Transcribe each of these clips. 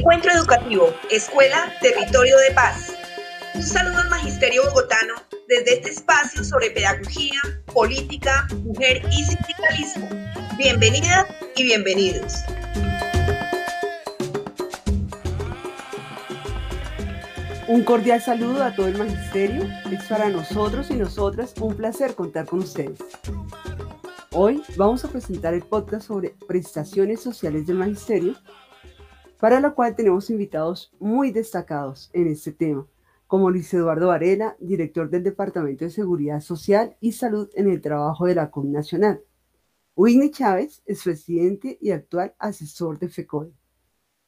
Encuentro Educativo, Escuela, Territorio de Paz. Un saludo al Magisterio Bogotano desde este espacio sobre pedagogía, política, mujer y sindicalismo. Bienvenidas y bienvenidos. Un cordial saludo a todo el magisterio. Es para nosotros y nosotras un placer contar con ustedes. Hoy vamos a presentar el podcast sobre prestaciones sociales del magisterio, para lo cual tenemos invitados muy destacados en este tema, como Luis Eduardo Varela, director del Departamento de Seguridad Social y Salud en el Trabajo de la COM Nacional. Whitney Chávez es presidente y actual asesor de FECODE.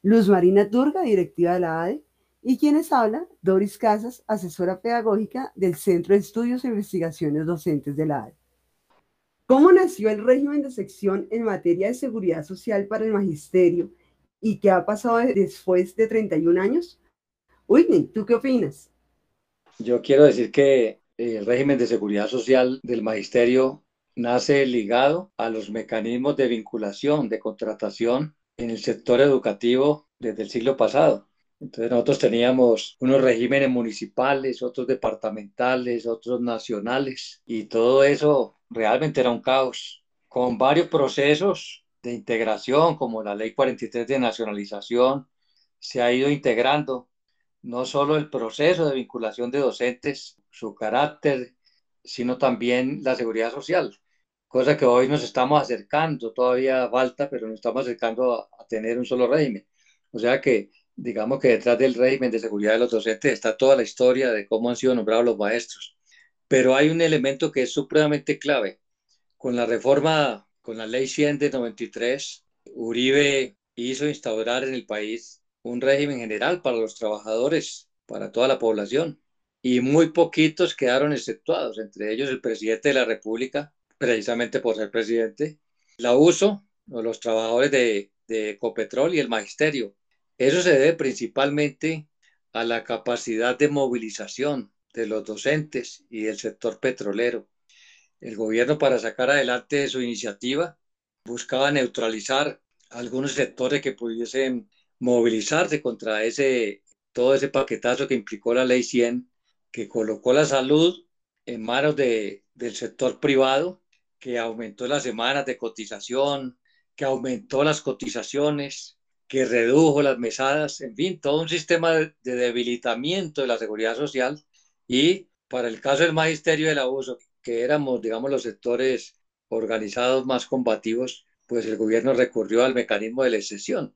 Luz Marina Turga, directiva de la ADE, y quienes habla, Doris Casas, asesora pedagógica del Centro de Estudios e Investigaciones Docentes de la ADE. ¿Cómo nació el régimen de sección en materia de seguridad social para el magisterio y qué ha pasado después de 31 años? Whitney, ¿tú qué opinas? Yo quiero decir que el régimen de seguridad social del magisterio nace ligado a los mecanismos de vinculación, de contratación en el sector educativo desde el siglo pasado. Entonces nosotros teníamos unos regímenes municipales, otros departamentales, otros nacionales y todo eso realmente era un caos con varios procesos de integración como la ley 43 de nacionalización se ha ido integrando no solo el proceso de vinculación de docentes, su carácter, sino también la seguridad social, cosa que hoy nos estamos acercando, todavía falta, pero nos estamos acercando a, tener un solo régimen. O sea que digamos que detrás del régimen de seguridad de los docentes está toda la historia de cómo han sido nombrados los maestros. Pero hay un elemento que es supremamente clave. Con la reforma, con la ley 100 de 93, Uribe hizo instaurar en el país un régimen general para los trabajadores, para toda la población. Y muy poquitos quedaron exceptuados, entre ellos el presidente de la República, precisamente por ser presidente, la USO, los trabajadores de, de Ecopetrol y el magisterio, eso se debe principalmente a la capacidad de movilización de los docentes y del sector petrolero. El gobierno para sacar adelante su iniciativa buscaba neutralizar algunos sectores que pudiesen movilizarse contra ese todo ese paquetazo que implicó la ley 100 que colocó la salud en manos de, del sector privado, que aumentó las semanas de cotización, que aumentó las cotizaciones, que redujo las mesadas, en fin, todo un sistema de, debilitamiento de la seguridad social y para el caso del magisterio del abuso, que éramos, digamos, los sectores organizados más combativos, pues el gobierno recurrió al mecanismo de la excepción.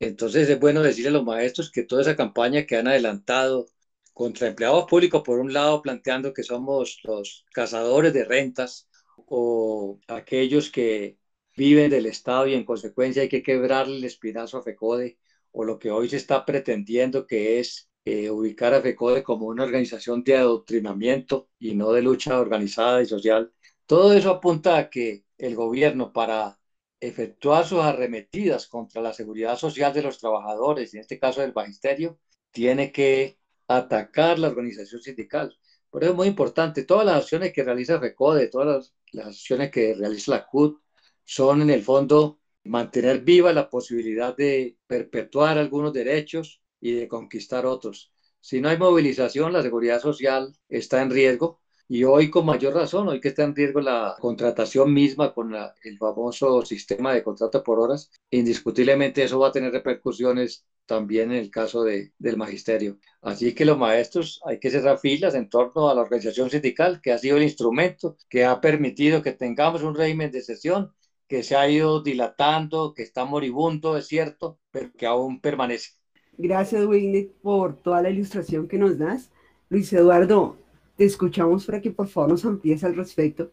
Entonces es bueno decirle a los maestros que toda esa campaña que han adelantado contra empleados públicos, por un lado, planteando que somos los cazadores de rentas o aquellos que viven del Estado y en consecuencia hay que quebrarle el espinazo a FECODE o lo que hoy se está pretendiendo que es eh, ubicar a FECODE como una organización de adoctrinamiento y no de lucha organizada y social. Todo eso apunta a que el gobierno para efectuar sus arremetidas contra la seguridad social de los trabajadores, en este caso del magisterio, tiene que atacar la organización sindical. Por eso es muy importante, todas las acciones que realiza FECODE, todas las, las acciones que realiza la CUT, son en el fondo mantener viva la posibilidad de perpetuar algunos derechos y de conquistar otros. Si no hay movilización, la seguridad social está en riesgo y hoy con mayor razón, hoy que está en riesgo la contratación misma con el famoso sistema de contrato por horas, indiscutiblemente eso va a tener repercusiones también en el caso de, del magisterio. Así que los maestros hay que cerrar filas en torno a la organización sindical, que ha sido el instrumento que ha permitido que tengamos un régimen de sesión que se ha ido dilatando, que está moribundo, es cierto, pero que aún permanece. Gracias, Whitney, por toda la ilustración que nos das. Luis Eduardo, te escuchamos para que por favor nos amplíes al respecto.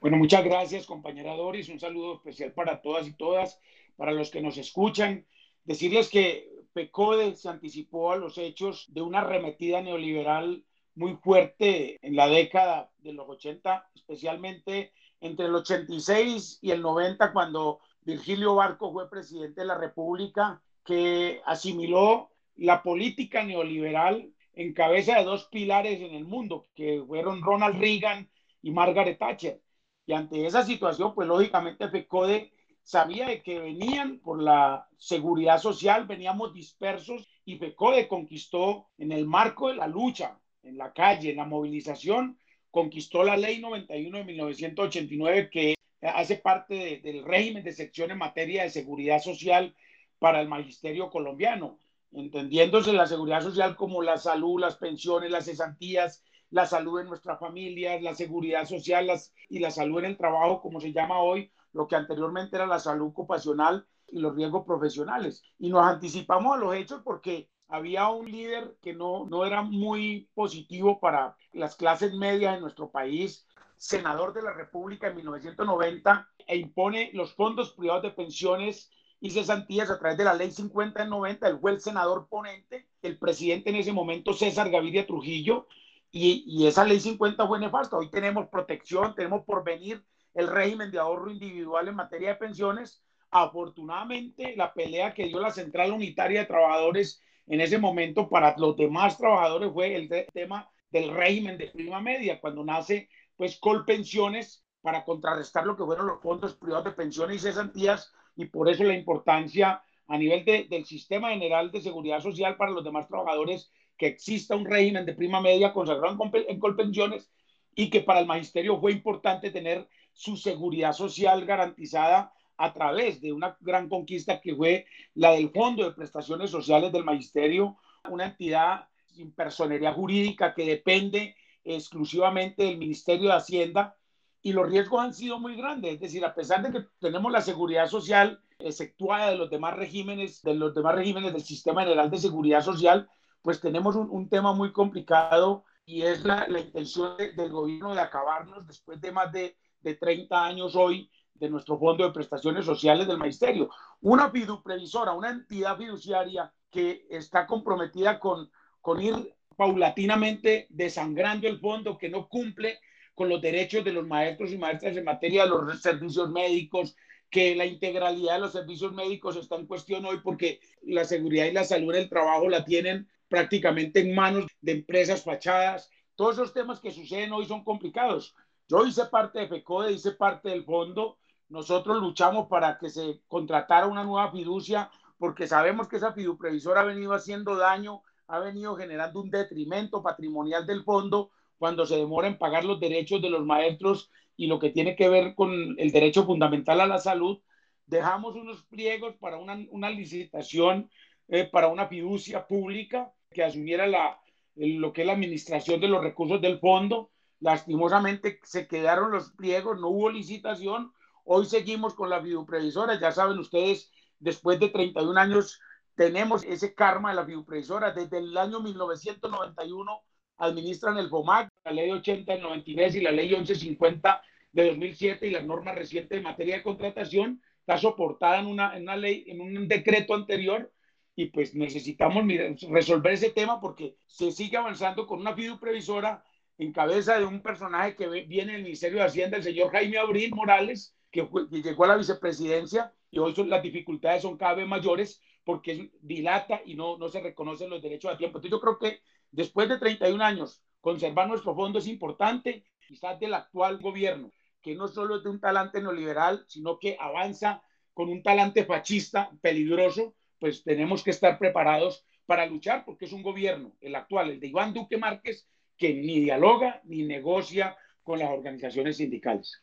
Bueno, muchas gracias, compañera Doris. Un saludo especial para todas y todas, para los que nos escuchan. Decirles que PECODE se anticipó a los hechos de una arremetida neoliberal muy fuerte en la década de los 80, especialmente entre el 86 y el 90, cuando Virgilio Barco fue presidente de la República, que asimiló la política neoliberal en cabeza de dos pilares en el mundo, que fueron Ronald Reagan y Margaret Thatcher. Y ante esa situación, pues lógicamente FECODE sabía de que venían por la seguridad social, veníamos dispersos y FECODE conquistó en el marco de la lucha, en la calle, en la movilización, conquistó la ley 91 de 1989 que hace parte del régimen de sección en materia de seguridad social para el magisterio colombiano, entendiéndose la seguridad social como la salud, las pensiones, las cesantías, la salud en nuestras familias, la seguridad social y la salud en el trabajo, como se llama hoy, lo que anteriormente era la salud ocupacional y los riesgos profesionales. Y nos anticipamos a los hechos porque había un líder que no, no era muy positivo para las clases medias en nuestro país, senador de la República en 1990, e impone los fondos privados de pensiones y cesantías a través de la ley 50 en 90, él fue el senador ponente, el presidente en ese momento César Gaviria Trujillo, y, y esa ley 50 fue nefasta. Hoy tenemos protección, tenemos por venir el régimen de ahorro individual en materia de pensiones. Afortunadamente, la pelea que dio la Central Unitaria de Trabajadores en ese momento para los demás trabajadores fue el tema del régimen de prima media, cuando nace pues Colpensiones para contrarrestar lo que fueron los fondos privados de pensiones y cesantías y por eso la importancia a nivel de, del sistema general de seguridad social para los demás trabajadores que exista un régimen de prima media consagrado en, en Colpensiones y que para el magisterio fue importante tener su seguridad social garantizada a través de una gran conquista que fue la del Fondo de Prestaciones Sociales del Magisterio, una entidad sin personería jurídica que depende exclusivamente del Ministerio de Hacienda y los riesgos han sido muy grandes. Es decir, a pesar de que tenemos la seguridad social exceptuada de los demás regímenes, de los demás regímenes del Sistema General de Seguridad Social, pues tenemos un, un tema muy complicado y es la, la intención de, del gobierno de acabarnos después de más de, de 30 años hoy de nuestro Fondo de Prestaciones Sociales del Magisterio. Una fiduprevisora, una entidad fiduciaria que está comprometida con, con ir paulatinamente desangrando el fondo, que no cumple con los derechos de los maestros y maestras en materia de los servicios médicos, que la integralidad de los servicios médicos está en cuestión hoy porque la seguridad y la salud en el trabajo la tienen prácticamente en manos de empresas fachadas. Todos esos temas que suceden hoy son complicados. Yo hice parte de FECODE, hice parte del fondo. Nosotros luchamos para que se contratara una nueva fiducia porque sabemos que esa fiduprevisora ha venido haciendo daño, ha venido generando un detrimento patrimonial del fondo cuando se demora en pagar los derechos de los maestros y lo que tiene que ver con el derecho fundamental a la salud, dejamos unos pliegos para una, una licitación eh, para una fiducia pública que asumiera la, lo que es la administración de los recursos del fondo. Lastimosamente se quedaron los pliegos, no hubo licitación. Hoy seguimos con la fiduprevisora. Ya saben ustedes, después de 31 años tenemos ese karma de la fiduprevisora. Desde el año 1991 administran el FOMAC, la ley 80 del 93 y la ley 1150 de 2007 y las normas recientes en materia de contratación, está soportada en una, en una ley, en un decreto anterior y pues necesitamos resolver ese tema porque se sigue avanzando con una fiduprevisora en cabeza de un personaje que viene del Ministerio de Hacienda, el señor Jaime Abril Morales, que, que llegó a la vicepresidencia y hoy son, las dificultades son cada vez mayores porque dilata y no, no se reconocen los derechos a tiempo. Entonces yo creo que después de 31 años, conservar nuestro fondo es importante, quizás del actual gobierno, que no solo es de un talante neoliberal, sino que avanza con un talante fascista peligroso, pues tenemos que estar preparados para luchar, porque es un gobierno, el actual, el de Iván Duque Márquez, que ni dialoga ni negocia con las organizaciones sindicales.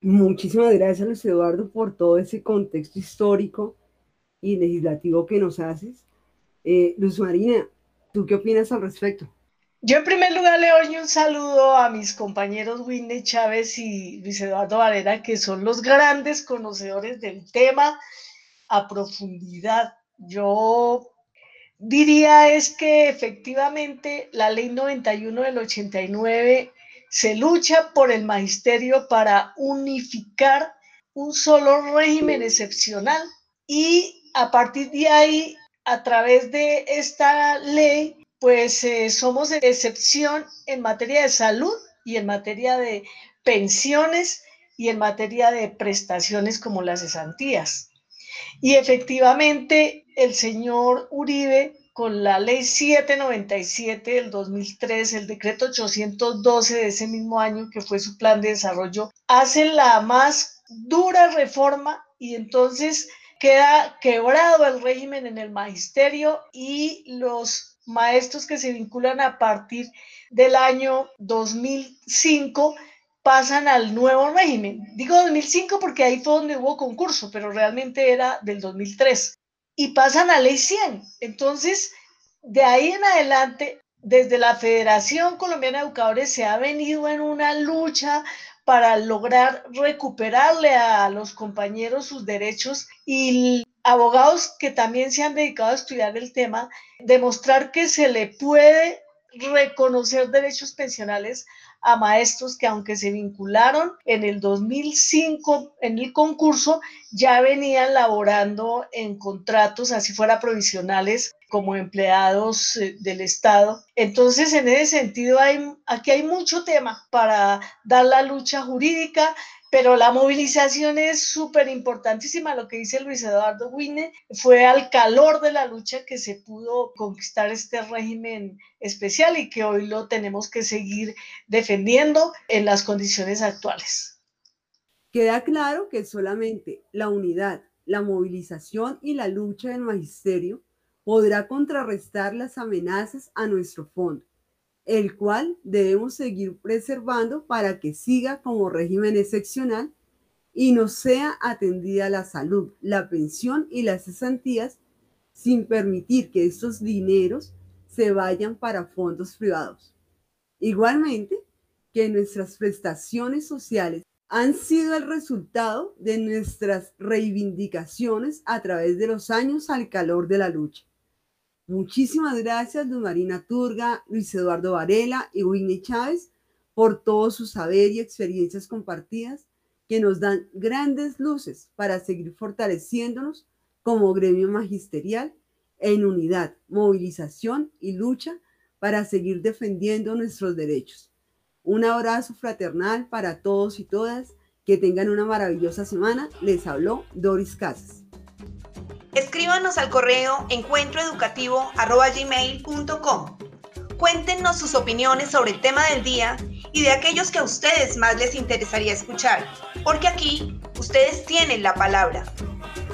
Muchísimas gracias, Luis Eduardo, por todo ese contexto histórico y legislativo que nos haces. Eh, Luz Marina, ¿tú qué opinas al respecto? Yo en primer lugar le doy un saludo a mis compañeros Winnie Chávez y Luis Eduardo Varela, que son los grandes conocedores del tema a profundidad. Yo diría es que efectivamente la ley 91 del 89 se lucha por el magisterio para unificar un solo régimen excepcional y a partir de ahí, a través de esta ley, pues eh, somos excepción en materia de salud y en materia de pensiones y en materia de prestaciones como las cesantías. Y efectivamente, el señor Uribe, con la ley 797 del 2003, el decreto 812 de ese mismo año, que fue su plan de desarrollo, hace la más dura reforma y entonces queda quebrado el régimen en el magisterio y los maestros que se vinculan a partir del año 2005 pasan al nuevo régimen. Digo 2005 porque ahí fue donde hubo concurso, pero realmente era del 2003. Y pasan a ley 100. Entonces, de ahí en adelante, desde la Federación Colombiana de Educadores se ha venido en una lucha para lograr recuperarle a los compañeros sus derechos y abogados que también se han dedicado a estudiar el tema, demostrar que se le puede reconocer derechos pensionales a maestros que aunque se vincularon en el 2005 en el concurso, ya venían laborando en contratos, así fuera provisionales, como empleados eh, del Estado. Entonces, en ese sentido, hay, aquí hay mucho tema para dar la lucha jurídica, pero la movilización es súper importantísima. Lo que dice Luis Eduardo Wine fue al calor de la lucha que se pudo conquistar este régimen especial y que hoy lo tenemos que seguir defendiendo en las condiciones actuales. Queda claro que solamente la unidad, la movilización y la lucha del magisterio podrá contrarrestar las amenazas a nuestro fondo el cual debemos seguir preservando para que siga como régimen excepcional y no sea atendida la salud, la pensión y las cesantías sin permitir que estos dineros se vayan para fondos privados. Igualmente, que nuestras prestaciones sociales han sido el resultado de nuestras reivindicaciones a través de los años al calor de la lucha. Muchísimas gracias, Luz Marina Turga, Luis Eduardo Varela y Winnie Chávez, por todo su saber y experiencias compartidas que nos dan grandes luces para seguir fortaleciéndonos como gremio magisterial en unidad, movilización y lucha para seguir defendiendo nuestros derechos. Un abrazo fraternal para todos y todas. Que tengan una maravillosa semana. Les habló Doris Casas. Escríbanos al correo encuentroeducativo.gmail.com. Cuéntenos sus opiniones sobre el tema del día y de aquellos que a ustedes más les interesaría escuchar, porque aquí ustedes tienen la palabra.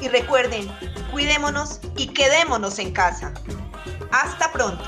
Y recuerden, cuidémonos y quedémonos en casa. Hasta pronto.